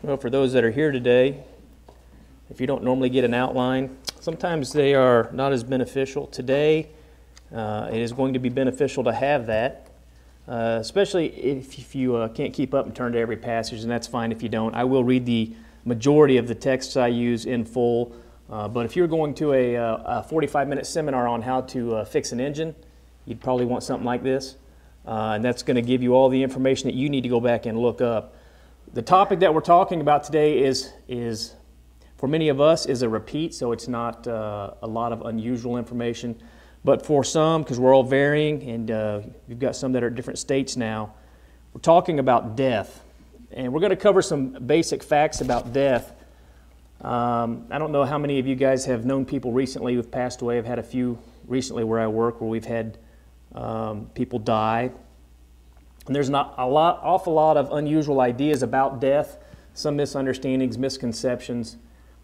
Well, for those that are here today, if you don't normally get an outline, sometimes they are not as beneficial. Today, uh, it is going to be beneficial to have that, uh, especially if, if you uh, can't keep up and turn to every passage, and that's fine if you don't. I will read the majority of the texts I use in full, uh, but if you're going to a, uh, a 45 minute seminar on how to uh, fix an engine, you'd probably want something like this. and that's going to give you all the information that you need to go back and look up. The topic that we're talking about today is, is for many of us, is a repeat, so it's not uh, a lot of unusual information. But for some, because we're all varying, and uh, you've got some that are at different states now, we're talking about death. And we're going to cover some basic facts about death. Um, I don't know how many of you guys have known people recently who've passed away. I've had a few recently where I work where we've had um, people die. And there's not a lot, awful lot of unusual ideas about death, some misunderstandings, misconceptions.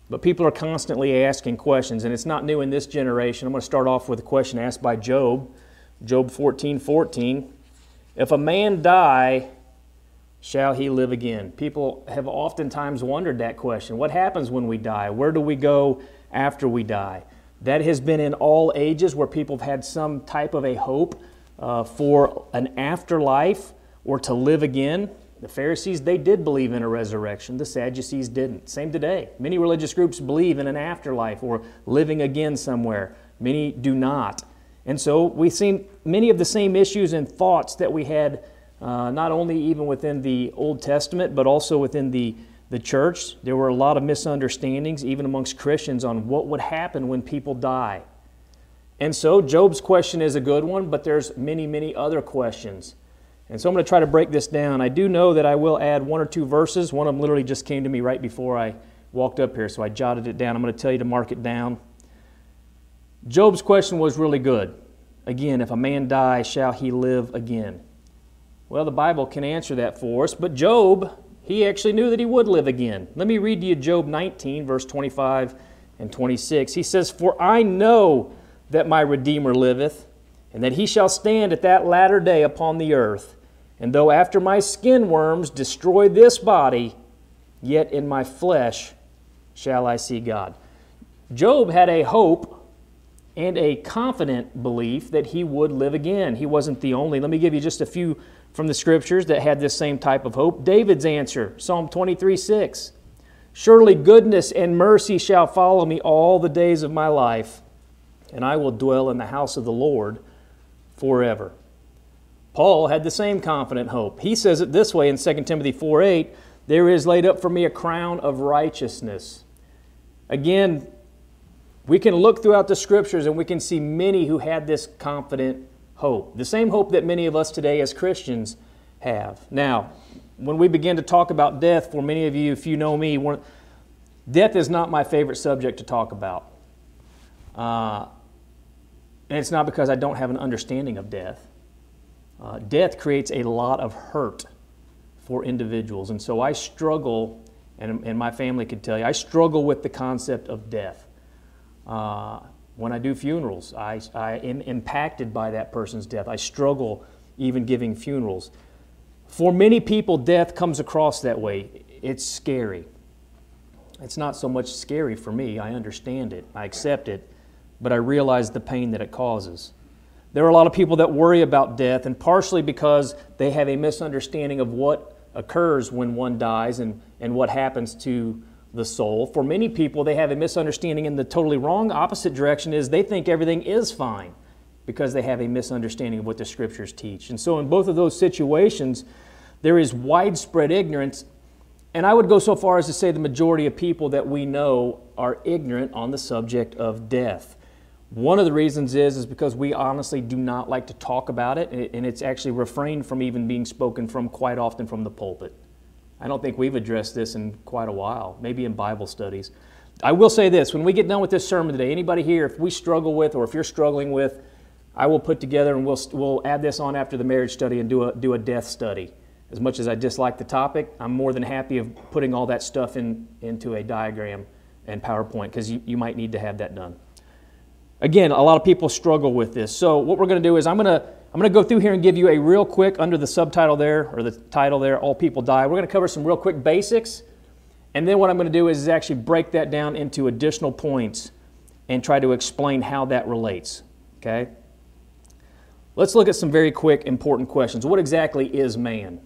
But people are constantly asking questions, and it's not new in this generation. I'm going to start off with a question asked by Job, Job 14 14. If a man die, shall he live again? People have oftentimes wondered that question. What happens when we die? Where do we go after we die? That has been in all ages where people have had some type of a hope uh, for an afterlife or to live again. The Pharisees, they did believe in a resurrection. The Sadducees didn't. Same today. Many religious groups believe in an afterlife or living again somewhere. Many do not. And so we've seen many of the same issues and thoughts that we had uh, not only even within the Old Testament, but also within the, the church. There were a lot of misunderstandings, even amongst Christians, on what would happen when people die. And so Job's question is a good one, but there's many, many other questions. And so I'm going to try to break this down. I do know that I will add one or two verses. One of them literally just came to me right before I walked up here, so I jotted it down. I'm going to tell you to mark it down. Job's question was really good. Again, if a man die, shall he live again? Well, the Bible can answer that for us, but Job, he actually knew that he would live again. Let me read to you Job 19, verse 25 and 26. He says, For I know that my Redeemer liveth, and that he shall stand at that latter day upon the earth. And though after my skin worms destroy this body, yet in my flesh shall I see God. Job had a hope and a confident belief that he would live again. He wasn't the only. Let me give you just a few from the scriptures that had this same type of hope. David's answer, Psalm 23 6. Surely goodness and mercy shall follow me all the days of my life and I will dwell in the house of the Lord forever. Paul had the same confident hope. He says it this way in 2 Timothy 4 8 There is laid up for me a crown of righteousness. Again, we can look throughout the scriptures and we can see many who had this confident hope. The same hope that many of us today as Christians have. Now, when we begin to talk about death, for many of you, if you know me, death is not my favorite subject to talk about. Uh, and it's not because I don't have an understanding of death. Uh, death creates a lot of hurt for individuals. And so I struggle, and, and my family could tell you, I struggle with the concept of death. Uh, when I do funerals, I, I am impacted by that person's death. I struggle even giving funerals. For many people, death comes across that way. It's scary. It's not so much scary for me. I understand it, I accept it but I realize the pain that it causes. There are a lot of people that worry about death, and partially because they have a misunderstanding of what occurs when one dies and, and what happens to the soul. For many people, they have a misunderstanding in the totally wrong opposite direction is they think everything is fine because they have a misunderstanding of what the scriptures teach. And so in both of those situations, there is widespread ignorance and I would go so far as to say the majority of people that we know are ignorant on the subject of death. One of the reasons is is because we honestly do not like to talk about it, and it's actually refrained from even being spoken from quite often from the pulpit. I don't think we've addressed this in quite a while, maybe in Bible studies. I will say this when we get done with this sermon today, anybody here, if we struggle with or if you're struggling with, I will put together and we'll, we'll add this on after the marriage study and do a, do a death study. As much as I dislike the topic, I'm more than happy of putting all that stuff in, into a diagram and PowerPoint because you, you might need to have that done. Again, a lot of people struggle with this. So what we're going to do is I'm going to I'm going to go through here and give you a real quick under the subtitle there or the title there, All People Die. We're going to cover some real quick basics, And then what I'm going to do is actually break that down into additional points and try to explain how that relates. Okay? Let's look at some very quick important questions. What exactly is man?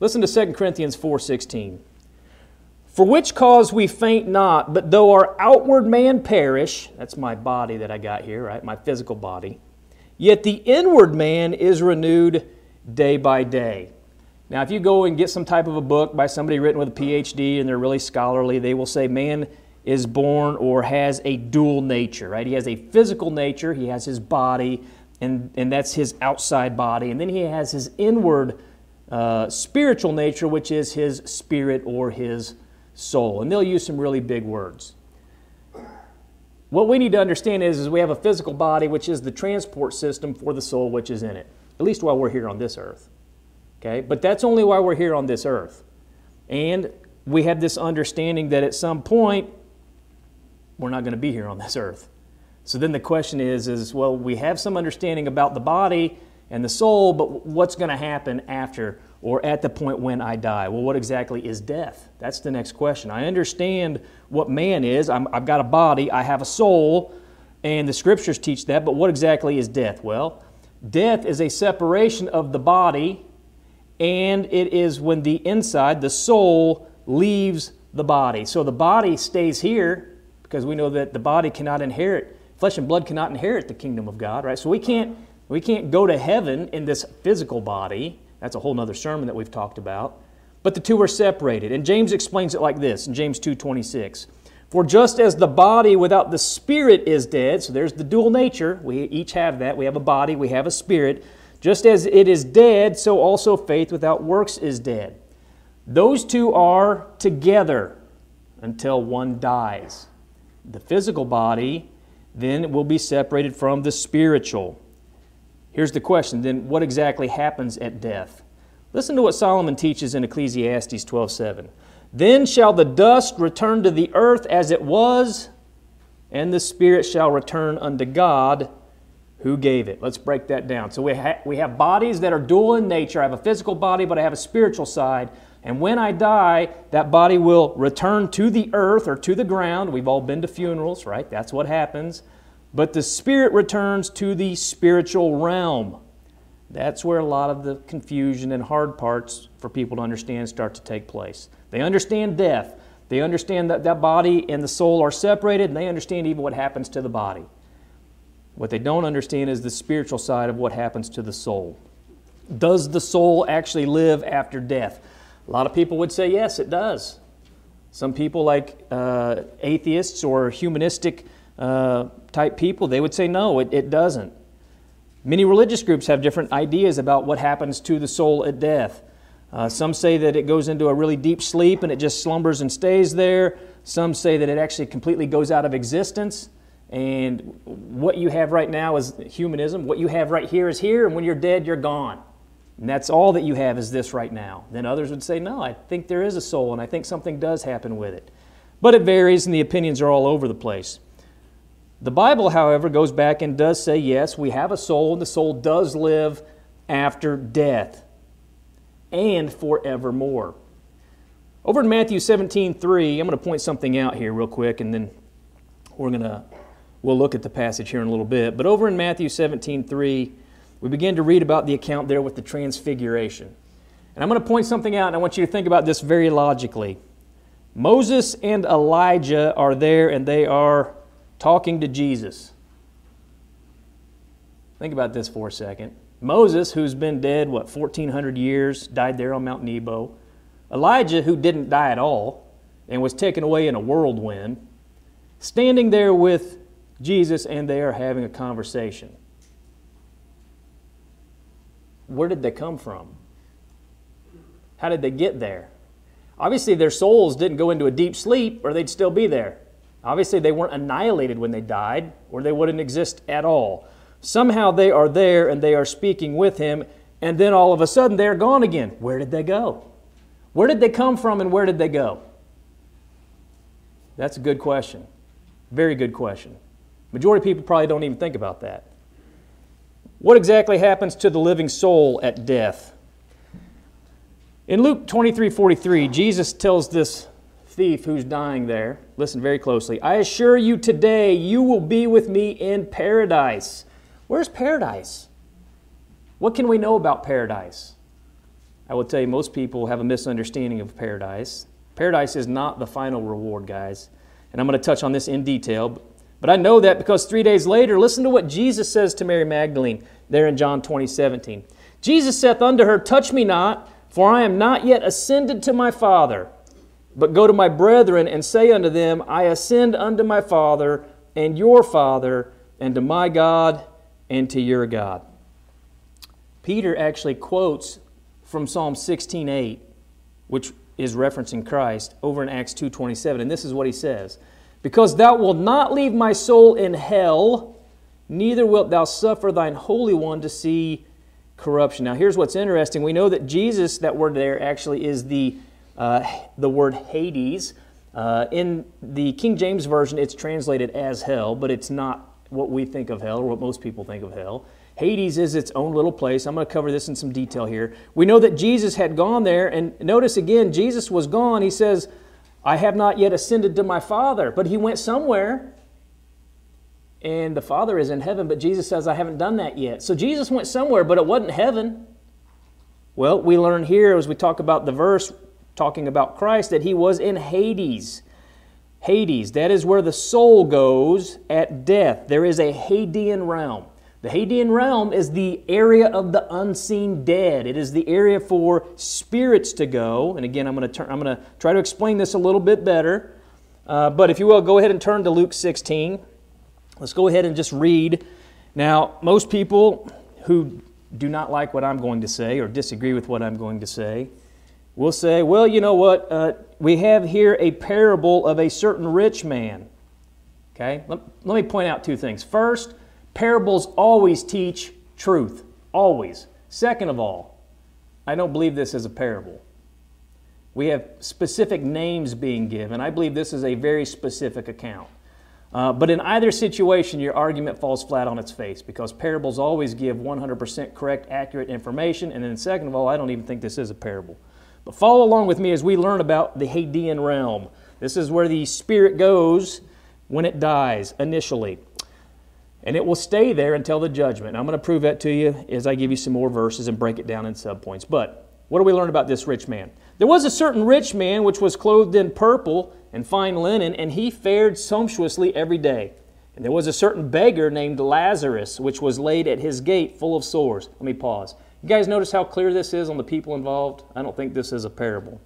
Listen to 2 Corinthians 4:16. For which cause we faint not, but though our outward man perish, that's my body that I got here, right? My physical body, yet the inward man is renewed day by day. Now, if you go and get some type of a book by somebody written with a PhD and they're really scholarly, they will say man is born or has a dual nature, right? He has a physical nature, he has his body, and, and that's his outside body. And then he has his inward uh, spiritual nature, which is his spirit or his soul. And they'll use some really big words. What we need to understand is, is we have a physical body, which is the transport system for the soul which is in it, at least while we're here on this earth. Okay? But that's only why we're here on this earth. And we have this understanding that at some point, we're not going to be here on this earth. So then the question is, is well, we have some understanding about the body and the soul, but what's going to happen after or at the point when I die? Well, what exactly is death? That's the next question. I understand what man is. i have got a body, I have a soul, and the scriptures teach that, but what exactly is death? Well, death is a separation of the body, and it is when the inside, the soul, leaves the body. So the body stays here because we know that the body cannot inherit, flesh and blood cannot inherit the kingdom of God, right? So we can't, we can't go to heaven in this physical body that's a whole other sermon that we've talked about. But the two are separated. And James explains it like this in James 2:26. For just as the body without the spirit is dead, so there's the dual nature, we each have that. We have a body, we have a spirit. Just as it is dead, so also faith without works is dead. Those two are together until one dies. The physical body then will be separated from the spiritual. Here's the question then, what exactly happens at death? Listen to what Solomon teaches in Ecclesiastes 12:7. Then shall the dust return to the earth as it was, and the spirit shall return unto God who gave it. Let's break that down. So we, ha- we have bodies that are dual in nature. I have a physical body, but I have a spiritual side. And when I die, that body will return to the earth or to the ground. We've all been to funerals, right? That's what happens. But the spirit returns to the spiritual realm. That's where a lot of the confusion and hard parts for people to understand start to take place. They understand death. They understand that that body and the soul are separated, and they understand even what happens to the body. What they don't understand is the spiritual side of what happens to the soul. Does the soul actually live after death? A lot of people would say yes, it does. Some people, like uh, atheists or humanistic uh, type people, they would say no, it, it doesn't. Many religious groups have different ideas about what happens to the soul at death. Uh, some say that it goes into a really deep sleep and it just slumbers and stays there. Some say that it actually completely goes out of existence. And what you have right now is humanism. What you have right here is here, and when you're dead, you're gone. And that's all that you have is this right now. Then others would say, no, I think there is a soul, and I think something does happen with it. But it varies, and the opinions are all over the place. The Bible, however, goes back and does say, yes, we have a soul, and the soul does live after death and forevermore. Over in Matthew 17, 3, I'm going to point something out here real quick, and then we're going to we'll look at the passage here in a little bit. But over in Matthew 17, 3, we begin to read about the account there with the transfiguration. And I'm going to point something out, and I want you to think about this very logically. Moses and Elijah are there, and they are talking to Jesus. Think about this for a second. Moses, who's been dead, what, 1,400 years, died there on Mount Nebo. Elijah, who didn't die at all and was taken away in a whirlwind, standing there with Jesus, and they are having a conversation. Where did they come from? How did they get there? Obviously, their souls didn't go into a deep sleep, or they'd still be there. Obviously, they weren't annihilated when they died, or they wouldn't exist at all. Somehow they are there and they are speaking with him, and then all of a sudden they're gone again. Where did they go? Where did they come from and where did they go? That's a good question. Very good question. Majority of people probably don't even think about that. What exactly happens to the living soul at death? In Luke 23 43, Jesus tells this thief who's dying there. Listen very closely. I assure you today, you will be with me in paradise. Where's paradise? What can we know about paradise? I will tell you, most people have a misunderstanding of paradise. Paradise is not the final reward, guys. And I'm going to touch on this in detail. But I know that because three days later, listen to what Jesus says to Mary Magdalene there in John 20, 17. Jesus saith unto her, Touch me not, for I am not yet ascended to my Father, but go to my brethren and say unto them, I ascend unto my Father and your Father, and to my God and to your God. Peter actually quotes from Psalm 16:8, which is referencing Christ, over in Acts 2:27, and this is what he says: "Because thou wilt not leave my soul in hell, neither wilt thou suffer thine holy one to see corruption." Now, here's what's interesting: we know that Jesus, that word there, actually is the uh, the word Hades. Uh, in the King James version, it's translated as hell, but it's not what we think of hell or what most people think of hell. Hades is its own little place. I'm going to cover this in some detail here. We know that Jesus had gone there, and notice again, Jesus was gone. He says, I have not yet ascended to my Father, but he went somewhere. And the Father is in heaven, but Jesus says, I haven't done that yet. So Jesus went somewhere, but it wasn't heaven. Well, we learn here as we talk about the verse talking about Christ that he was in Hades. Hades, that is where the soul goes at death. There is a Hadean realm. The Hadean realm is the area of the unseen dead. It is the area for spirits to go. And again, I'm going to, turn, I'm going to try to explain this a little bit better. Uh, but if you will, go ahead and turn to Luke 16. Let's go ahead and just read. Now, most people who do not like what I'm going to say or disagree with what I'm going to say will say, well, you know what? Uh, we have here a parable of a certain rich man. Okay? Let, let me point out two things. First, Parables always teach truth, always. Second of all, I don't believe this is a parable. We have specific names being given. I believe this is a very specific account. Uh, but in either situation, your argument falls flat on its face because parables always give 100% correct, accurate information. And then, second of all, I don't even think this is a parable. But follow along with me as we learn about the Hadean realm. This is where the spirit goes when it dies initially and it will stay there until the judgment. I'm going to prove that to you as I give you some more verses and break it down in subpoints. But what do we learn about this rich man? There was a certain rich man which was clothed in purple and fine linen, and he fared sumptuously every day. And there was a certain beggar named Lazarus, which was laid at his gate full of sores. Let me pause. You guys notice how clear this is on the people involved? I don't think this is a parable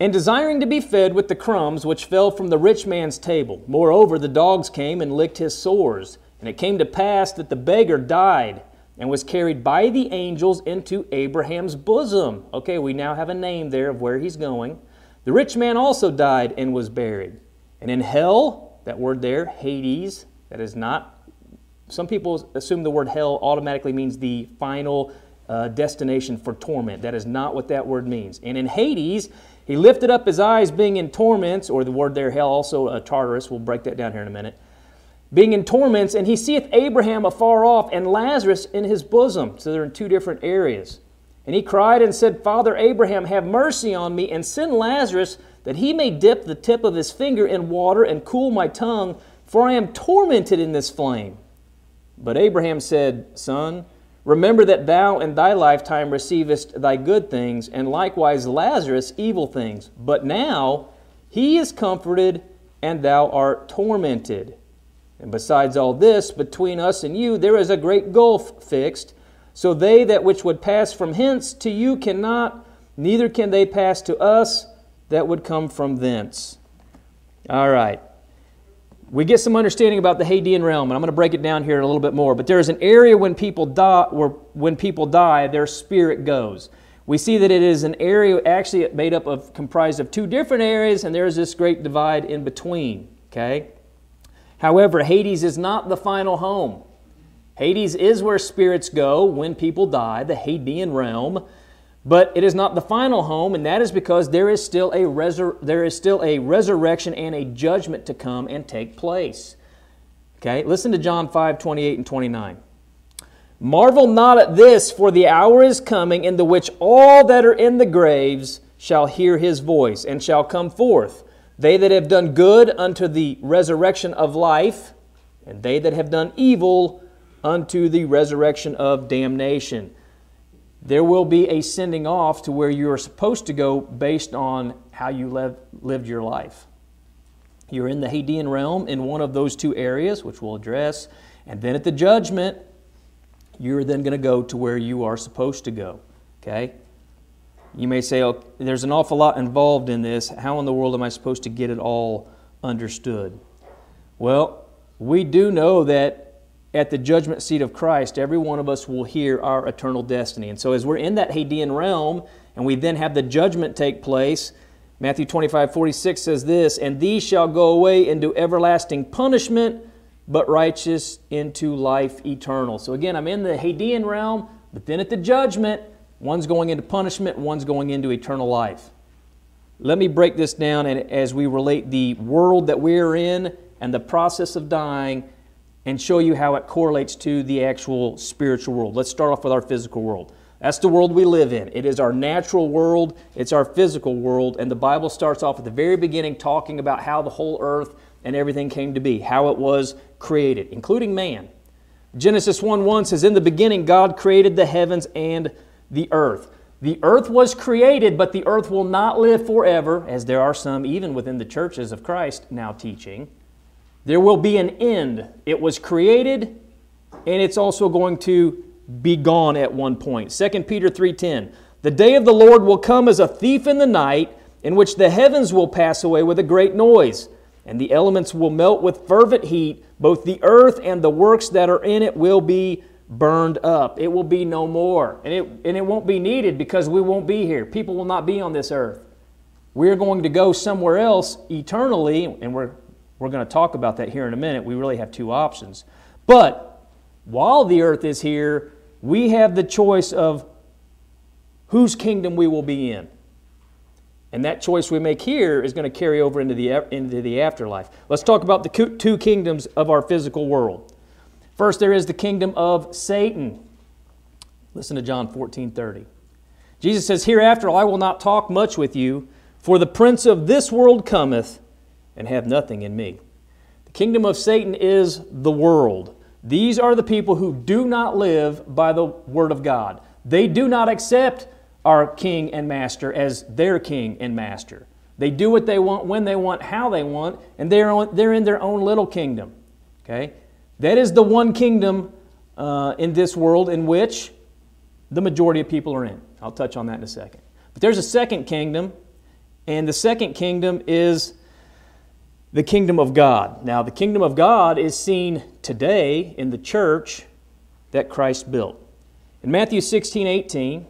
and desiring to be fed with the crumbs which fell from the rich man's table. Moreover, the dogs came and licked his sores. And it came to pass that the beggar died and was carried by the angels into Abraham's bosom. Okay, we now have a name there of where he's going. The rich man also died and was buried. And in hell, that word there, Hades, that is not, some people assume the word hell automatically means the final uh, destination for torment. That is not what that word means. And in Hades, he lifted up his eyes, being in torments, or the word there, hell, also a Tartarus. We'll break that down here in a minute. Being in torments, and he seeth Abraham afar off and Lazarus in his bosom. So they're in two different areas. And he cried and said, Father Abraham, have mercy on me, and send Lazarus that he may dip the tip of his finger in water and cool my tongue, for I am tormented in this flame. But Abraham said, Son, Remember that thou in thy lifetime receivest thy good things, and likewise Lazarus evil things. But now he is comforted, and thou art tormented. And besides all this, between us and you there is a great gulf fixed, so they that which would pass from hence to you cannot, neither can they pass to us that would come from thence. All right we get some understanding about the Hadean realm, and I'm going to break it down here a little bit more. But there is an area when people die, where when people die, their spirit goes. We see that it is an area actually made up of comprised of two different areas, and there is this great divide in between. Okay. However, Hades is not the final home. Hades is where spirits go when people die, the Hadean realm. But it is not the final home, and that is because there is still a, resur- there is still a resurrection and a judgment to come and take place. Okay, listen to John 5 28 and 29. Marvel not at this, for the hour is coming in the which all that are in the graves shall hear his voice and shall come forth. They that have done good unto the resurrection of life, and they that have done evil unto the resurrection of damnation. There will be a sending off to where you are supposed to go based on how you live, lived your life. You're in the Hadean realm in one of those two areas, which we'll address. And then at the judgment, you're then going to go to where you are supposed to go. Okay? You may say, oh, there's an awful lot involved in this. How in the world am I supposed to get it all understood? Well, we do know that at the judgment seat of Christ, every one of us will hear our eternal destiny. And so, as we're in that Hadean realm, and we then have the judgment take place, Matthew 25, 46 says this, And these shall go away into everlasting punishment, but righteous into life eternal. So again, I'm in the Hadean realm, but then at the judgment, one's going into punishment, one's going into eternal life. Let me break this down and as we relate the world that we're in and the process of dying and show you how it correlates to the actual spiritual world. Let's start off with our physical world. That's the world we live in. It is our natural world, it's our physical world, and the Bible starts off at the very beginning talking about how the whole earth and everything came to be, how it was created, including man. Genesis 1 1 says, In the beginning, God created the heavens and the earth. The earth was created, but the earth will not live forever, as there are some, even within the churches of Christ, now teaching. There will be an end. It was created, and it's also going to be gone at one point. 2 Peter 3:10. The day of the Lord will come as a thief in the night, in which the heavens will pass away with a great noise, and the elements will melt with fervent heat, both the earth and the works that are in it will be burned up. It will be no more. And it, and it won't be needed because we won't be here. People will not be on this earth. We're going to go somewhere else eternally, and we're, we're going to talk about that here in a minute. We really have two options. But while the earth is here, we have the choice of whose kingdom we will be in. And that choice we make here is going to carry over into the, into the afterlife. Let's talk about the two kingdoms of our physical world. First, there is the kingdom of Satan. Listen to John 14 30. Jesus says, Hereafter I will not talk much with you, for the prince of this world cometh, and have nothing in me. The kingdom of Satan is the world. These are the people who do not live by the Word of God. They do not accept our King and Master as their King and Master. They do what they want, when they want, how they want, and they're, on, they're in their own little kingdom. Okay? That is the one kingdom uh, in this world in which the majority of people are in. I'll touch on that in a second. But there's a second kingdom, and the second kingdom is the kingdom of God. Now, the kingdom of God is seen today in the church that Christ built. In Matthew 16, 18,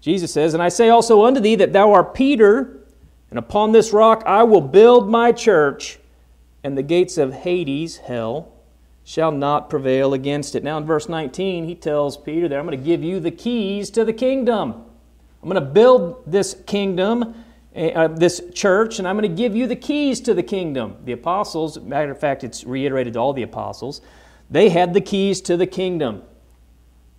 Jesus says, And I say also unto thee that thou art Peter, and upon this rock I will build my church, and the gates of Hades, hell, shall not prevail against it. Now, in verse 19, he tells Peter that I'm going to give you the keys to the kingdom. I'm going to build this kingdom uh, this church, and I'm going to give you the keys to the kingdom. The apostles, matter of fact, it's reiterated to all the apostles, they had the keys to the kingdom.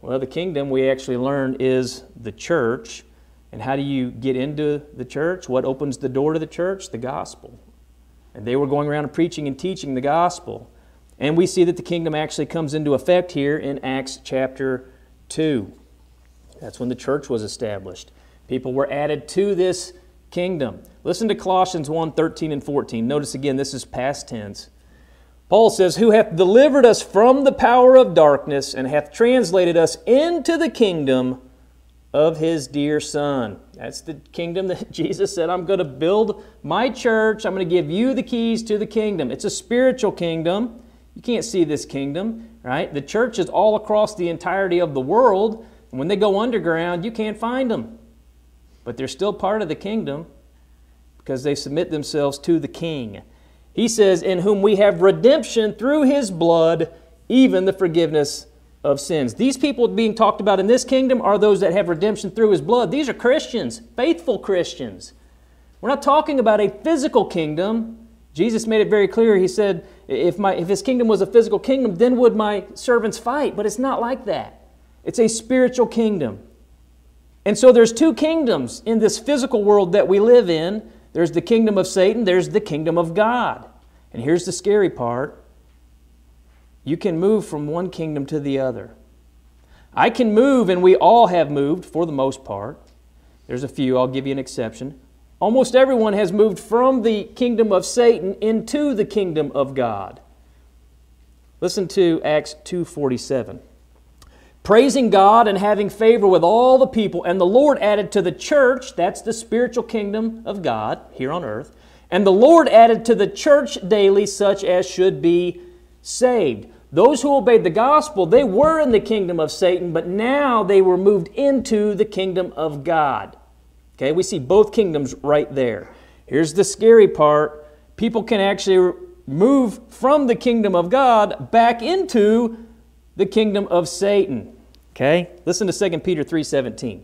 Well, the kingdom we actually learn is the church. And how do you get into the church? What opens the door to the church? The gospel. And they were going around preaching and teaching the gospel. And we see that the kingdom actually comes into effect here in Acts chapter 2. That's when the church was established. People were added to this kingdom. Listen to Colossians 1 13 and 14. Notice again, this is past tense. Paul says, Who hath delivered us from the power of darkness and hath translated us into the kingdom of his dear Son. That's the kingdom that Jesus said, I'm going to build my church. I'm going to give you the keys to the kingdom. It's a spiritual kingdom. You can't see this kingdom, right? The church is all across the entirety of the world. And when they go underground, you can't find them but they're still part of the kingdom because they submit themselves to the king. He says, In whom we have redemption through his blood, even the forgiveness of sins. These people being talked about in this kingdom are those that have redemption through his blood. These are Christians, faithful Christians. We're not talking about a physical kingdom. Jesus made it very clear. He said, if, my, if his kingdom was a physical kingdom, then would my servants fight. But it's not like that. It's a spiritual kingdom. And so there's two kingdoms in this physical world that we live in. There's the kingdom of Satan, there's the kingdom of God. And here's the scary part. You can move from one kingdom to the other. I can move, and we all have moved for the most part. There's a few, I'll give you an exception. Almost everyone has moved from the kingdom of Satan into the kingdom of God. Listen to Acts 2:47. Praising God and having favor with all the people, and the Lord added to the church, that's the spiritual kingdom of God here on earth, and the Lord added to the church daily such as should be saved. Those who obeyed the gospel, they were in the kingdom of Satan, but now they were moved into the kingdom of God. Okay, we see both kingdoms right there. Here's the scary part people can actually move from the kingdom of God back into the kingdom of Satan. Okay? Listen to 2 Peter 3:17.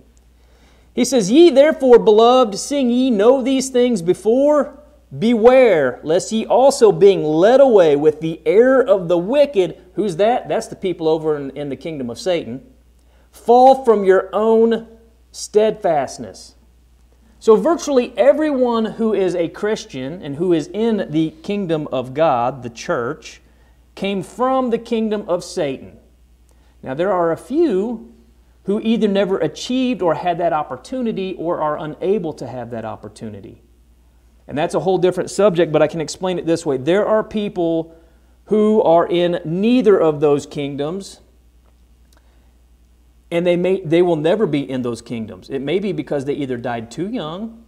He says, "Ye therefore, beloved, seeing ye know these things before, beware lest ye also being led away with the error of the wicked, who's that? That's the people over in, in the kingdom of Satan, fall from your own steadfastness." So, virtually everyone who is a Christian and who is in the kingdom of God, the church, came from the kingdom of Satan. Now, there are a few who either never achieved or had that opportunity or are unable to have that opportunity. And that's a whole different subject, but I can explain it this way. There are people who are in neither of those kingdoms and they, may, they will never be in those kingdoms. It may be because they either died too young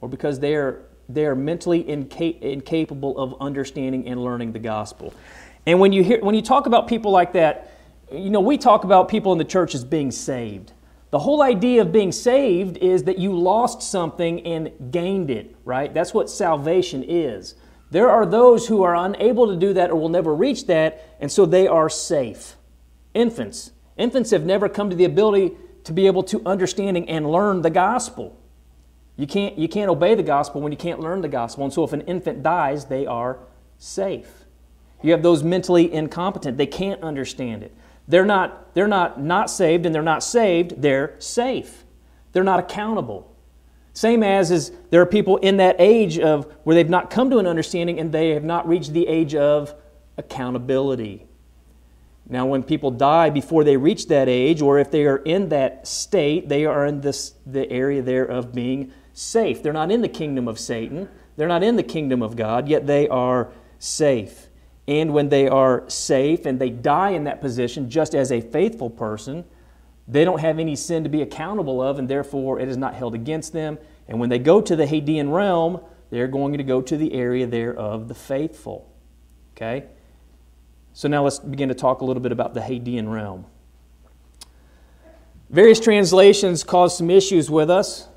or because they are, they are mentally inca- incapable of understanding and learning the gospel. And when you, hear, when you talk about people like that, you know, we talk about people in the church as being saved. The whole idea of being saved is that you lost something and gained it, right? That's what salvation is. There are those who are unable to do that or will never reach that, and so they are safe. Infants, Infants have never come to the ability to be able to understanding and learn the gospel. You can't, you can't obey the gospel when you can't learn the gospel. And so if an infant dies, they are safe. You have those mentally incompetent. They can't understand it. They're not, they're not not saved and they're not saved, they're safe. They're not accountable. Same as is there are people in that age of where they've not come to an understanding and they have not reached the age of accountability. Now, when people die before they reach that age, or if they are in that state, they are in this, the area there of being safe. They're not in the kingdom of Satan, they're not in the kingdom of God, yet they are safe. And when they are safe and they die in that position, just as a faithful person, they don't have any sin to be accountable of, and therefore it is not held against them. And when they go to the Hadean realm, they're going to go to the area there of the faithful. Okay? So now let's begin to talk a little bit about the Hadean realm. Various translations cause some issues with us,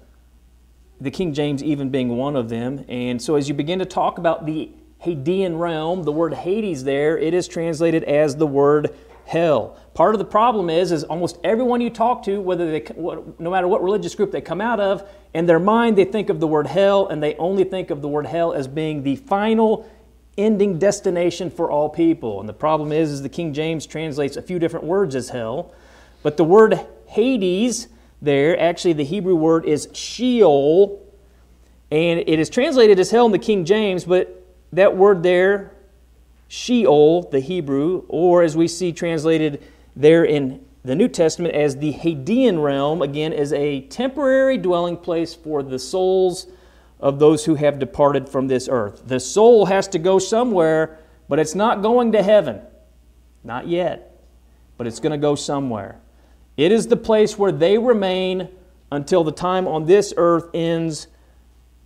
the King James even being one of them. And so as you begin to talk about the Hadean realm, the word Hades there, it is translated as the word hell. Part of the problem is, is almost everyone you talk to, whether they, no matter what religious group they come out of, in their mind they think of the word hell, and they only think of the word hell as being the final ending destination for all people. And the problem is, is the King James translates a few different words as hell, but the word Hades there, actually the Hebrew word is Sheol, and it is translated as hell in the King James, but that word there, Sheol, the Hebrew, or as we see translated there in the New Testament as the Hadean realm, again, is a temporary dwelling place for the souls of those who have departed from this earth. The soul has to go somewhere, but it's not going to heaven. Not yet, but it's going to go somewhere. It is the place where they remain until the time on this earth ends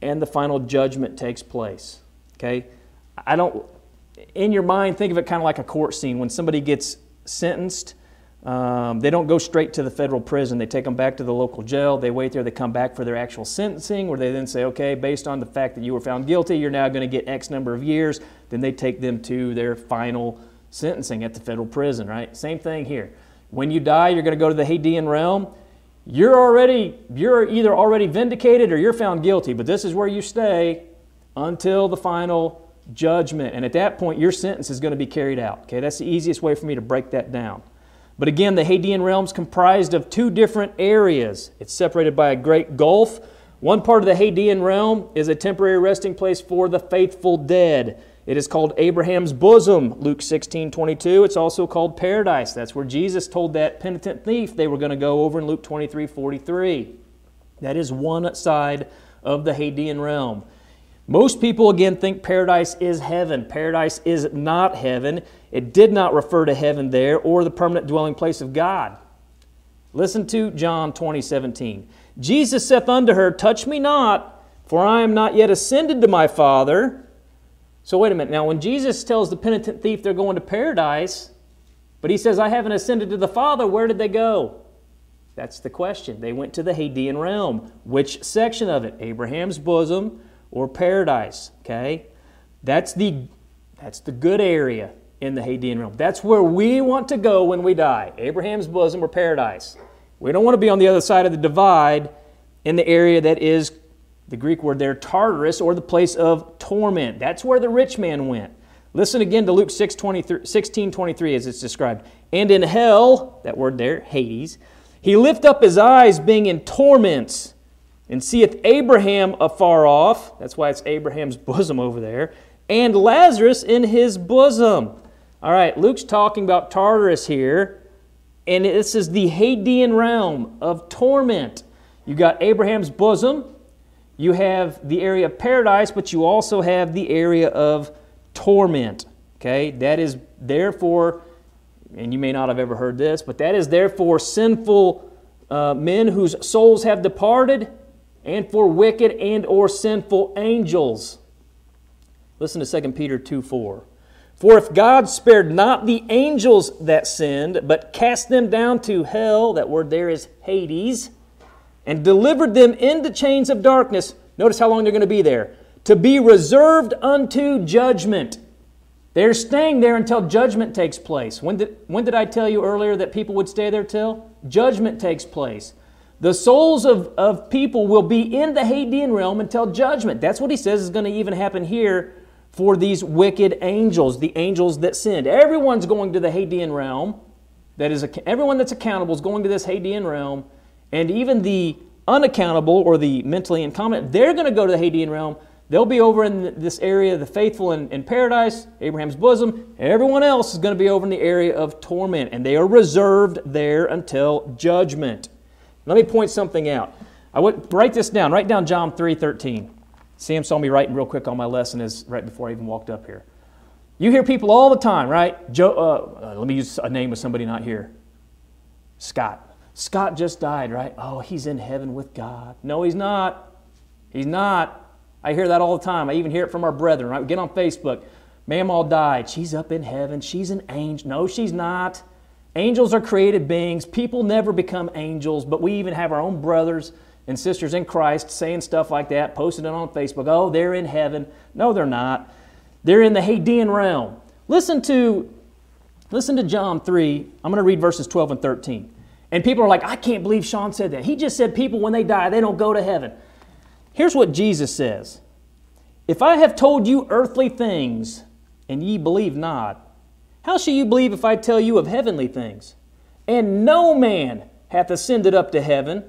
and the final judgment takes place. Okay? I don't, in your mind, think of it kind of like a court scene when somebody gets sentenced um, they don't go straight to the federal prison. They take them back to the local jail. They wait there. They come back for their actual sentencing, where they then say, okay, based on the fact that you were found guilty, you're now going to get X number of years. Then they take them to their final sentencing at the federal prison, right? Same thing here. When you die, you're going to go to the Hadean realm. You're already, you're either already vindicated or you're found guilty, but this is where you stay until the final judgment. And at that point, your sentence is going to be carried out. Okay, that's the easiest way for me to break that down. But again, the Hadean realm is comprised of two different areas. It's separated by a great gulf. One part of the Hadean realm is a temporary resting place for the faithful dead. It is called Abraham's bosom, Luke 16 22. It's also called paradise. That's where Jesus told that penitent thief they were going to go over in Luke 23 43. That is one side of the Hadean realm. Most people, again, think paradise is heaven. Paradise is not heaven. It did not refer to heaven there or the permanent dwelling place of God. Listen to John 20 17. Jesus saith unto her, Touch me not, for I am not yet ascended to my Father so, wait a minute. Now, when Jesus tells the penitent thief they're going to paradise, but he says, I haven't ascended to the Father, where did they go? That's the question. They went to the Hadean realm. Which section of it? Abraham's bosom or paradise? Okay? That's the, that's the good area in the Hadean realm. That's where we want to go when we die Abraham's bosom or paradise. We don't want to be on the other side of the divide in the area that is the Greek word there, Tartarus, or the place of torment. That's where the rich man went. Listen again to Luke 6, 23, 16 23 as it's described. And in hell, that word there, Hades, he lift up his eyes, being in torments, and seeth Abraham afar off. That's why it's Abraham's bosom over there. And Lazarus in his bosom. All right, Luke's talking about Tartarus here, and this is the Hadean realm of torment. You got Abraham's bosom, you have the area of paradise, but you also have the area of torment. Okay? That is therefore, and you may not have ever heard this, but that is therefore sinful uh, men whose souls have departed, and for wicked and or sinful angels. Listen to 2 Peter 2 4. For if God spared not the angels that sinned, but cast them down to hell, that word there is Hades, and delivered them into chains of darkness. Notice how long they're going to be there. To be reserved unto judgment. They're staying there until judgment takes place. When did, when did I tell you earlier that people would stay there till? Judgment takes place. The souls of, of people will be in the Hadean realm until judgment. That's what he says is going to even happen here for these wicked angels, the angels that sinned. Everyone's going to the Hadean realm. That is, everyone that's accountable is going to this Hadean realm and even the unaccountable or the mentally incompetent, they're going to go to the Hadean realm. They'll be over in this area, the faithful in, in paradise, Abraham's bosom. Everyone else is going to be over in the area of torment, and they are reserved there until judgment. Let me point something out. I would write this down. Write down John 3:13. Sam saw me writing real quick on my lesson is right before I even walked up here. You hear people all the time, right? Joe, uh, uh, let me use a name of somebody not here. Scott. Scott just died, right? Oh, he's in heaven with God. No, he's not. He's not. I hear that all the time. I even hear it from our brethren, right? We get on Facebook. Mamaw died. She's up in heaven. She's an angel. No, she's not. Angels are created beings. People never become angels, but we even have our own brothers and sisters in Christ saying stuff like that, posting it on Facebook. Oh, they're in heaven. No, they're not. They're in the Hadean realm. Listen to, listen to John 3. I'm going to read verses 12 and 13. And people are like, I can't believe Sean said that. He just said people, when they die, they don't go to heaven. Here's what Jesus says If I have told you earthly things, and ye believe not, how shall you believe if I tell you of heavenly things? And no man hath ascended up to heaven,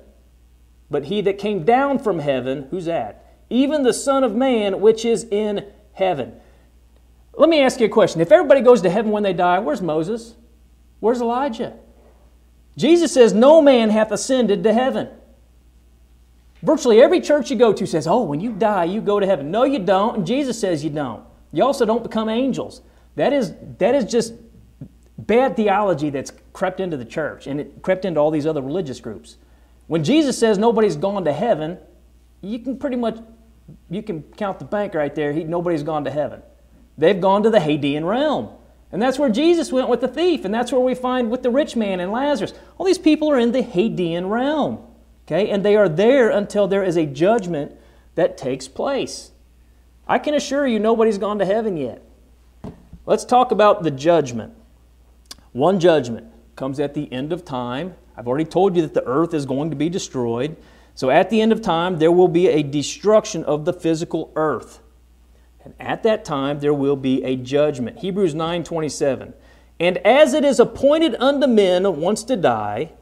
but he that came down from heaven, who's that? Even the Son of Man which is in heaven. Let me ask you a question. If everybody goes to heaven when they die, where's Moses? Where's Elijah? Jesus says, No man hath ascended to heaven. Virtually every church you go to says, Oh, when you die, you go to heaven. No, you don't. And Jesus says you don't. You also don't become angels. That is, that is just bad theology that's crept into the church and it crept into all these other religious groups. When Jesus says nobody's gone to heaven, you can pretty much you can count the bank right there. He, nobody's gone to heaven. They've gone to the Hadean realm. And that's where Jesus went with the thief, and that's where we find with the rich man and Lazarus. All these people are in the Hadean realm, okay? And they are there until there is a judgment that takes place. I can assure you nobody's gone to heaven yet. Let's talk about the judgment. One judgment comes at the end of time. I've already told you that the earth is going to be destroyed. So at the end of time, there will be a destruction of the physical earth. And at that time there will be a judgment. Hebrews 9:27. And as it is appointed unto men once to die,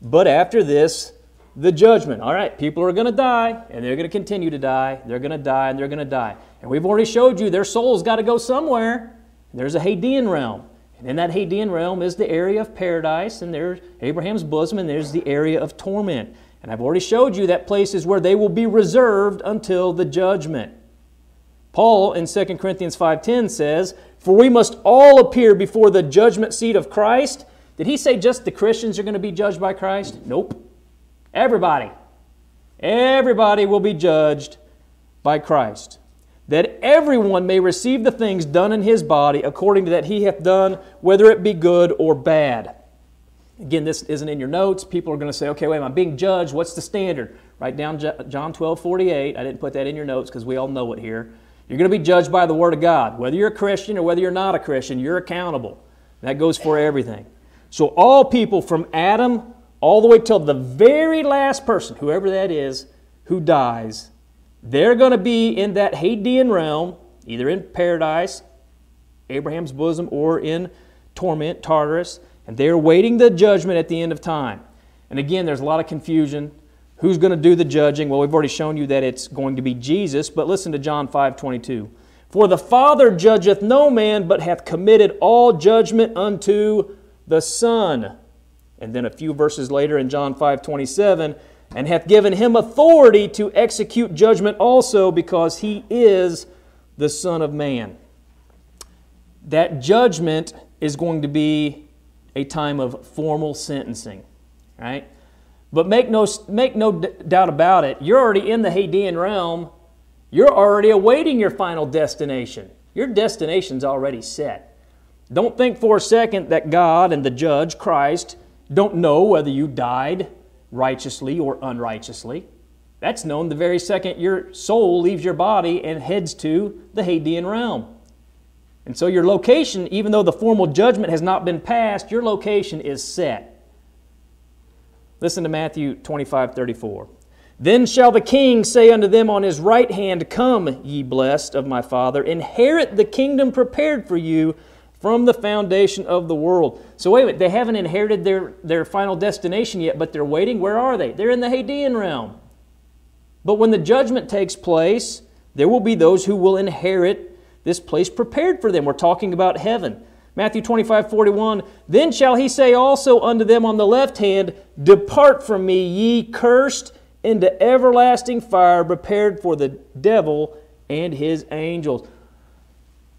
but after this, the judgment. All right, people are going to die, and they're going to continue to die. They're going to die, and they're going to die. And we've already showed you their soul's got to go somewhere. There's a Hadean realm. And in that Hadean realm is the area of paradise, and there's Abraham's bosom, and there's the area of torment. And I've already showed you that place is where they will be reserved until the judgment. Paul in 2 Corinthians 5:10 says, "For we must all appear before the judgment seat of Christ." Did he say just the Christians are going to be judged by Christ? Nope. Everybody. Everybody will be judged by Christ. That everyone may receive the things done in his body according to that he hath done, whether it be good or bad. Again, this isn't in your notes. People are going to say, okay, wait, am I'm being judged. What's the standard? Write down John 12, 48. I didn't put that in your notes because we all know it here. You're going to be judged by the Word of God. Whether you're a Christian or whether you're not a Christian, you're accountable. That goes for everything. So, all people from Adam all the way till the very last person, whoever that is, who dies, they're going to be in that Hadean realm, either in paradise, Abraham's bosom, or in torment, Tartarus, and they're waiting the judgment at the end of time. And again, there's a lot of confusion. Who's going to do the judging? Well, we've already shown you that it's going to be Jesus, but listen to John 5 22. For the Father judgeth no man, but hath committed all judgment unto the Son. And then a few verses later in John 5 27, and hath given him authority to execute judgment also, because he is the Son of Man. That judgment is going to be a time of formal sentencing, right? But make no, make no doubt about it, you're already in the Hadean realm. You're already awaiting your final destination. Your destination's already set. Don't think for a second that God and the judge, Christ, don't know whether you died righteously or unrighteously. That's known the very second your soul leaves your body and heads to the Hadean realm. And so your location, even though the formal judgment has not been passed, your location is set. Listen to Matthew 25 34. Then shall the king say unto them on his right hand, Come, ye blessed of my Father, inherit the kingdom prepared for you from the foundation of the world. So, wait a minute, they haven't inherited their, their final destination yet, but they're waiting. Where are they? They're in the Hadean realm. But when the judgment takes place, there will be those who will inherit this place prepared for them. We're talking about heaven. Matthew 25, 41. Then shall he say also unto them on the left hand, Depart from me, ye cursed, into everlasting fire prepared for the devil and his angels.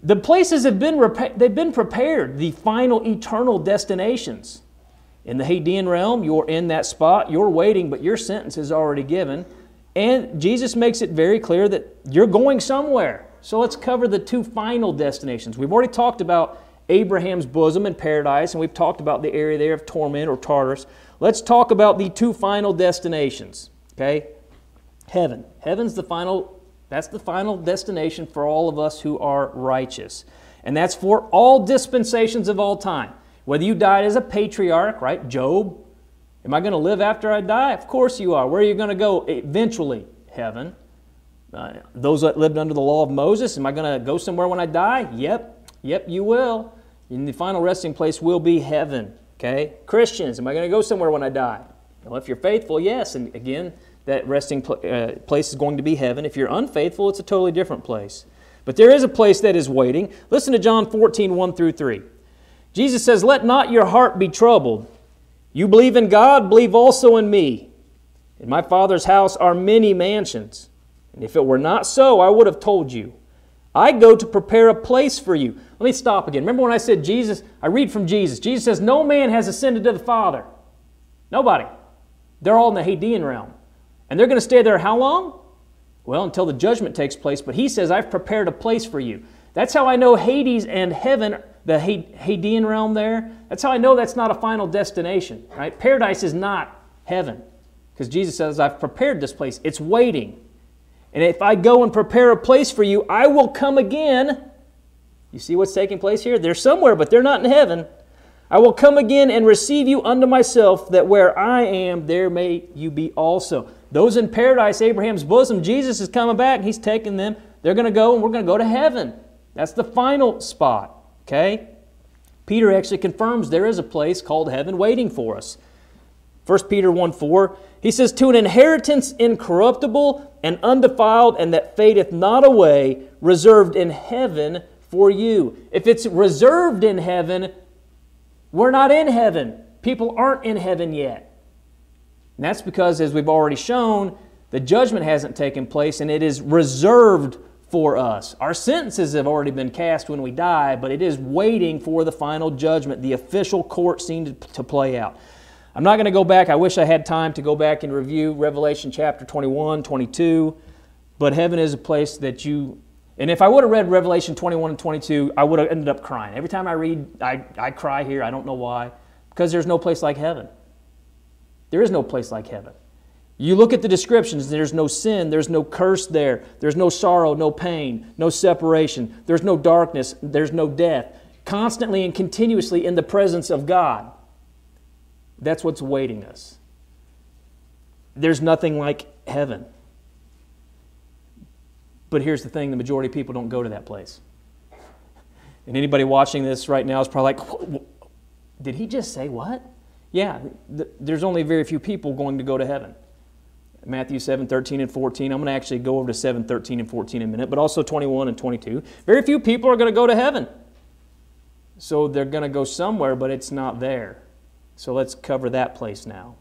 The places have been, they've been prepared, the final eternal destinations. In the Hadean realm, you're in that spot, you're waiting, but your sentence is already given. And Jesus makes it very clear that you're going somewhere. So let's cover the two final destinations. We've already talked about Abraham's bosom in paradise, and we've talked about the area there of torment or Tartarus. Let's talk about the two final destinations. Okay? Heaven. Heaven's the final that's the final destination for all of us who are righteous. And that's for all dispensations of all time. Whether you died as a patriarch, right? Job. Am I going to live after I die? Of course you are. Where are you going to go eventually? Heaven. Uh, those that lived under the law of Moses, am I going to go somewhere when I die? Yep. Yep, you will. And the final resting place will be heaven. Okay? Christians, am I going to go somewhere when I die? Well, if you're faithful, yes. And again, that resting pl- uh, place is going to be heaven. If you're unfaithful, it's a totally different place. But there is a place that is waiting. Listen to John 14, 1 through 3. Jesus says, Let not your heart be troubled. You believe in God, believe also in me. In my Father's house are many mansions. And if it were not so, I would have told you. I go to prepare a place for you. Let me stop again. Remember when I said Jesus? I read from Jesus. Jesus says, No man has ascended to the Father. Nobody. They're all in the Hadean realm. And they're going to stay there how long? Well, until the judgment takes place. But he says, I've prepared a place for you. That's how I know Hades and heaven, the Hadean realm there, that's how I know that's not a final destination, right? Paradise is not heaven. Because Jesus says, I've prepared this place. It's waiting. And if I go and prepare a place for you, I will come again. You see what's taking place here? They're somewhere, but they're not in heaven. I will come again and receive you unto myself, that where I am, there may you be also. Those in paradise, Abraham's bosom, Jesus is coming back. He's taking them. They're going to go, and we're going to go to heaven. That's the final spot. Okay? Peter actually confirms there is a place called heaven waiting for us. 1 Peter 1 4, he says, To an inheritance incorruptible and undefiled, and that fadeth not away, reserved in heaven for you. If it's reserved in heaven, we're not in heaven. People aren't in heaven yet. And that's because, as we've already shown, the judgment hasn't taken place and it is reserved for us. Our sentences have already been cast when we die, but it is waiting for the final judgment, the official court scene to, play out. I'm not going to go back. I wish I had time to go back and review Revelation chapter 21, 22, but heaven is a place that you. And if I would have read Revelation 21 and 22, I would have ended up crying. Every time I read, I, I cry here. I don't know why. Because there's no place like heaven. There is no place like heaven. You look at the descriptions, there's no sin, there's no curse there, there's no sorrow, no pain, no separation, there's no darkness, there's no death. Constantly and continuously in the presence of God. That's what's awaiting us. There's nothing like heaven. But here's the thing the majority of people don't go to that place. And anybody watching this right now is probably like, did he just say what? Yeah, there's only very few people going to go to heaven. Matthew 7, 13 and 14. I'm going to actually go over to 7, 13 and 14 in a minute, but also 21 and 22. Very few people are going to go to heaven. So they're going to go somewhere, but it's not there. So let's cover that place now.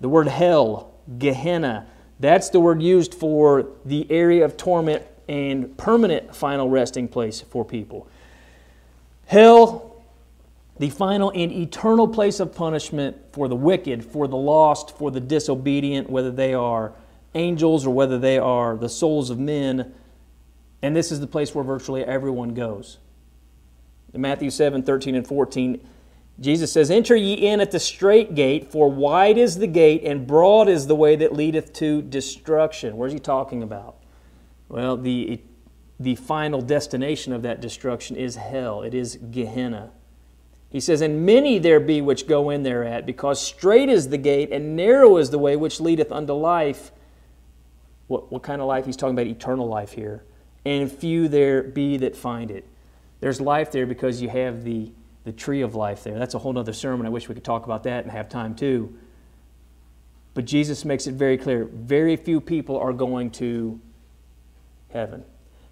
The word hell, Gehenna, that's the word used for the area of torment and permanent final resting place for people. Hell the final and eternal place of punishment for the wicked, for the lost, for the disobedient, whether they are angels or whether they are the souls of men. And this is the place where virtually everyone goes. In Matthew 7 13 and 14, Jesus says, Enter ye in at the strait gate, for wide is the gate, and broad is the way that leadeth to destruction. Where's he talking about? Well, the, the final destination of that destruction is hell, it is Gehenna. He says, And many there be which go in thereat, because strait is the gate, and narrow is the way which leadeth unto life. What, what kind of life? He's talking about eternal life here. And few there be that find it. There's life there because you have the, the tree of life there. That's a whole other sermon. I wish we could talk about that and have time too. But Jesus makes it very clear very few people are going to heaven.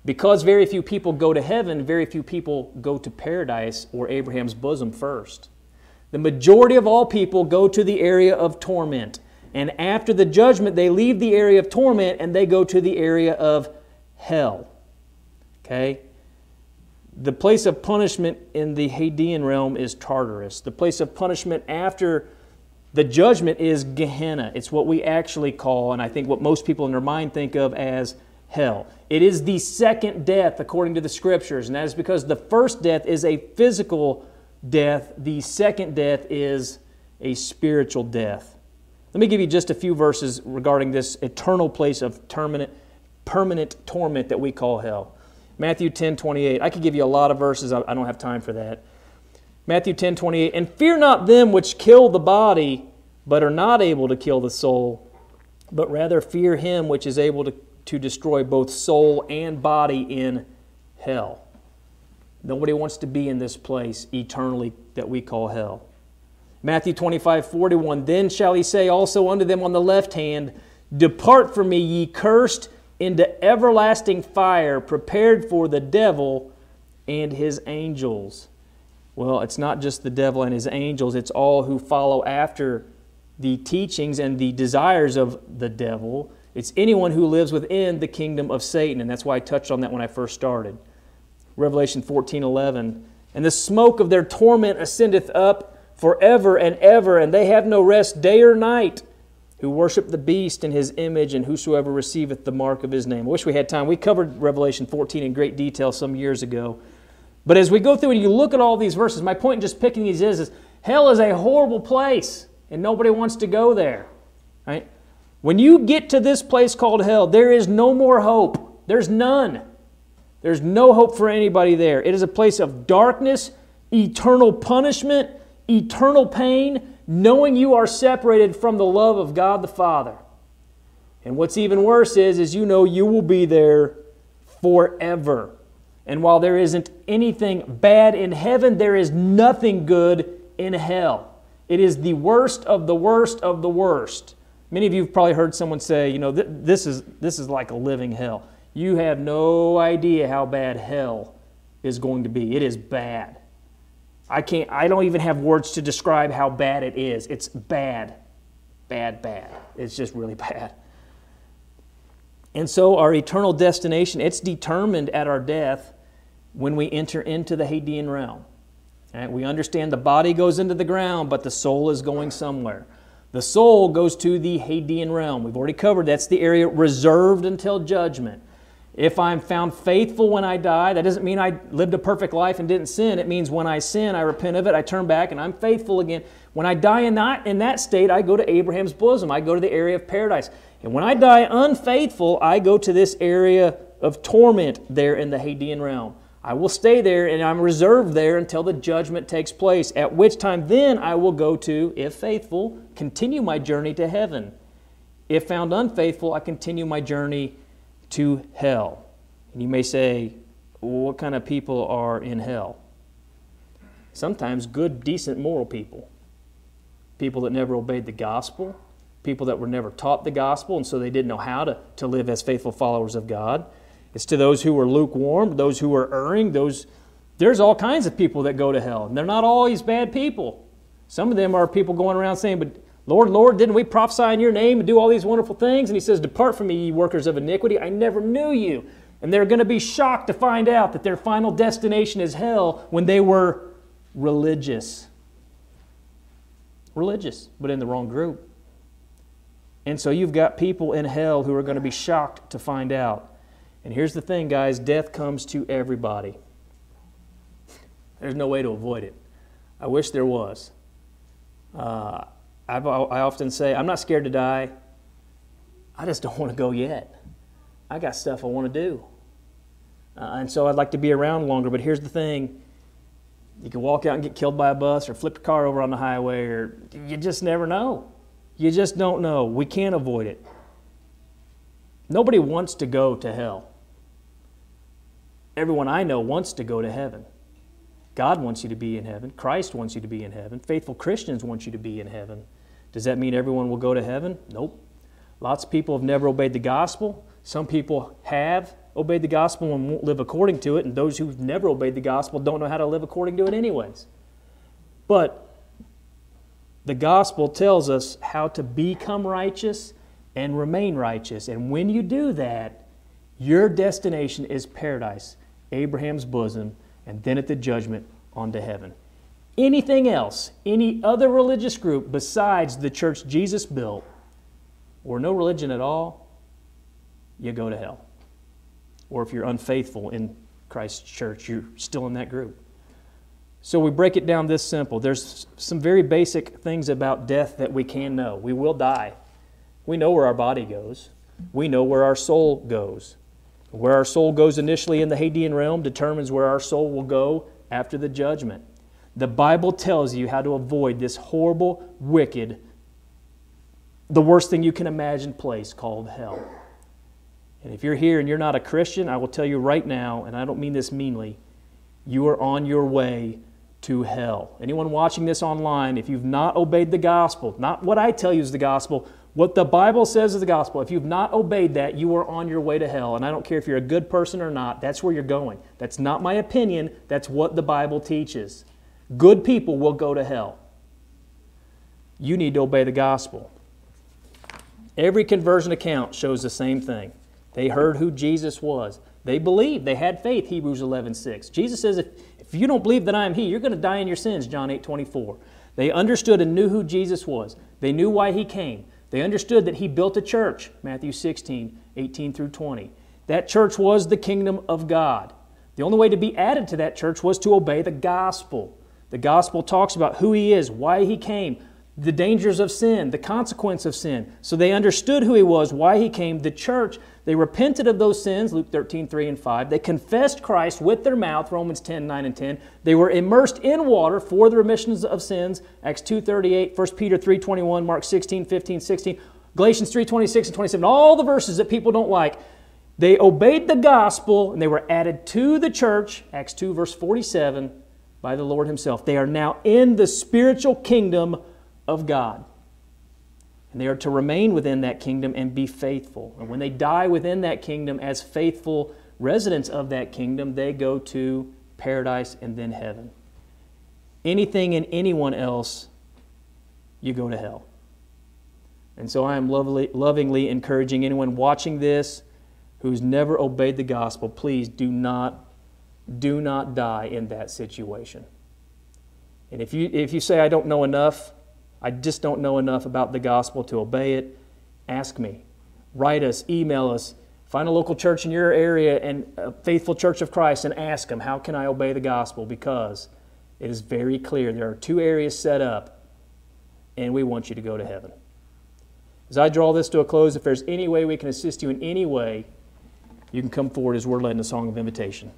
Because very few people go to heaven, very few people go to paradise or Abraham's bosom first. The majority of all people go to the area of torment. And after the judgment, they leave the area of torment and they go to the area of hell. Okay? The place of punishment in the Hadean realm is Tartarus. The place of punishment after the judgment is Gehenna. It's what we actually call, and I think what most people in their mind think of as hell. It is the second death according to the scriptures, and that is because the first death is a physical death, the second death is a spiritual death. Let me give you just a few verses regarding this eternal place of permanent, permanent torment that we call hell. Matthew 10 28. I could give you a lot of verses, I don't have time for that. Matthew 10 28. And fear not them which kill the body, but are not able to kill the soul, but rather fear him which is able to to destroy both soul and body in hell. Nobody wants to be in this place eternally that we call hell. Matthew 25, 41. Then shall he say also unto them on the left hand, Depart from me, ye cursed, into everlasting fire, prepared for the devil and his angels. Well, it's not just the devil and his angels, it's all who follow after the teachings and the desires of the devil it's anyone who lives within the kingdom of Satan, and that's why I touched on that when I first started. Revelation 14 11. And the smoke of their torment ascendeth up forever and ever, and they have no rest day or night, who worship the beast in his image, and whosoever receiveth the mark of his name. I wish we had time. We covered Revelation 14 in great detail some years ago. But as we go through and you look at all these verses, my point in just picking these is, is hell is a horrible place, and nobody wants to go there. Right? When you get to this place called hell, there is no more hope. There's none. There's no hope for anybody there. It is a place of darkness, eternal punishment, eternal pain, knowing you are separated from the love of God the Father. And what's even worse is, is you know you will be there forever. And while there isn't anything bad in heaven, there is nothing good in hell. It is the worst of the worst of the worst. Many of you have probably heard someone say, you know, this, is, this is like a living hell. You have no idea how bad hell is going to be. It is bad. I can't I don't even have words to describe how bad it is. It's bad. Bad, bad. It's just really bad. And so our eternal destination, it's determined at our death when we enter into the Hadean realm. Right? We understand the body goes into the ground, but the soul is going somewhere. The soul goes to the Hadean realm. We've already covered that's the area reserved until judgment. If I'm found faithful when I die, that doesn't mean I lived a perfect life and didn't sin. It means when I sin, I repent of it, I turn back, and I'm faithful again. When I die in that, in that state, I go to Abraham's bosom. I go to the area of paradise. And when I die unfaithful, I go to this area of torment there in the Hadean realm. I will stay there and I'm reserved there until the judgment takes place, at which time then I will go to, if faithful, continue my journey to heaven. If found unfaithful, I continue my journey to hell. And you may say, well, what kind of people are in hell? Sometimes good, decent, moral people. People that never obeyed the gospel, people that were never taught the gospel, and so they didn't know how to, to live as faithful followers of God. It's to those who are lukewarm, those who are erring, those there's all kinds of people that go to hell. And they're not always bad people. Some of them are people going around saying, But Lord, Lord, didn't we prophesy in your name and do all these wonderful things? And he says, Depart from me, ye workers of iniquity. I never knew you. And they're going to be shocked to find out that their final destination is hell when they were religious. Religious, but in the wrong group. And so you've got people in hell who are going to be shocked to find out and here's the thing, guys death comes to everybody. There's no way to avoid it. I wish there was. Uh, i often say, I'm not scared to die. I just don't want to go yet. I got stuff I want to do. Uh, and so I'd like to be around longer. But here's the thing you can walk out and get killed by a bus or flip your car over on the highway, or you just never know. You just don't know. We can't avoid it. Nobody wants to go to hell. Everyone I know wants to go to heaven. God wants you to be in heaven. Christ wants you to be in heaven. Faithful Christians want you to be in heaven. Does that mean everyone will go to heaven? Nope. Lots of people have never obeyed the gospel. Some people have obeyed the gospel and won't live according to it, and those who've never obeyed the gospel don't know how to live according to it, anyways. But the gospel tells us how to become righteous and remain righteous. And when you do that, your destination is paradise, Abraham's bosom, and then at the judgment onto heaven. Anything else, any other religious group besides the church Jesus built, or no religion at all, you go to hell. Or if you're unfaithful in Christ's church, you're still in that group. So we break it down this simple. There's some very basic things about death that we can know. We will die. We know where our body goes, we know where our soul goes. Where our soul goes initially in the Hadean realm determines where our soul will go after the judgment. The Bible tells you how to avoid this horrible, wicked, the worst thing you can imagine place called hell. And if you're here and you're not a Christian, I will tell you right now, and I don't mean this meanly, you are on your way to hell. Anyone watching this online, if you've not obeyed the gospel, not what I tell you is the gospel, what the Bible says is the gospel. If you've not obeyed that, you are on your way to hell. And I don't care if you're a good person or not, that's where you're going. That's not my opinion, that's what the Bible teaches. Good people will go to hell. You need to obey the gospel. Every conversion account shows the same thing. They heard who Jesus was. They believed. They had faith, Hebrews 11 6. Jesus says, if, if you don't believe that I am He, you're going to die in your sins, John 8 24. They understood and knew who Jesus was. They knew why He came. They understood that he built a church, Matthew 16, 18 through 20. That church was the kingdom of God. The only way to be added to that church was to obey the gospel. The gospel talks about who he is, why he came, the dangers of sin, the consequence of sin. So they understood who he was, why he came. The church, they repented of those sins, Luke 13, 3 and 5. They confessed Christ with their mouth, Romans 10, 9 and 10. They were immersed in water for the remissions of sins, Acts 2, 38, 1 Peter 3, 21, Mark 16, 15, 16, Galatians 3, 26 and 27. All the verses that people don't like. They obeyed the gospel and they were added to the church, Acts 2, verse 47, by the Lord Himself. They are now in the spiritual kingdom of God. And they are to remain within that kingdom and be faithful. And when they die within that kingdom as faithful residents of that kingdom, they go to paradise and then heaven. Anything and anyone else, you go to hell. And so I am lovely, lovingly encouraging anyone watching this who's never obeyed the gospel, please do not, do not die in that situation. And if you, if you say, I don't know enough, I just don't know enough about the gospel to obey it, ask me. Write us, email us, find a local church in your area and a faithful church of Christ and ask them, How can I obey the gospel? Because it is very clear there are two areas set up, and we want you to go to heaven. As I draw this to a close, if there's any way we can assist you in any way, you can come forward as we're led in a song of invitation.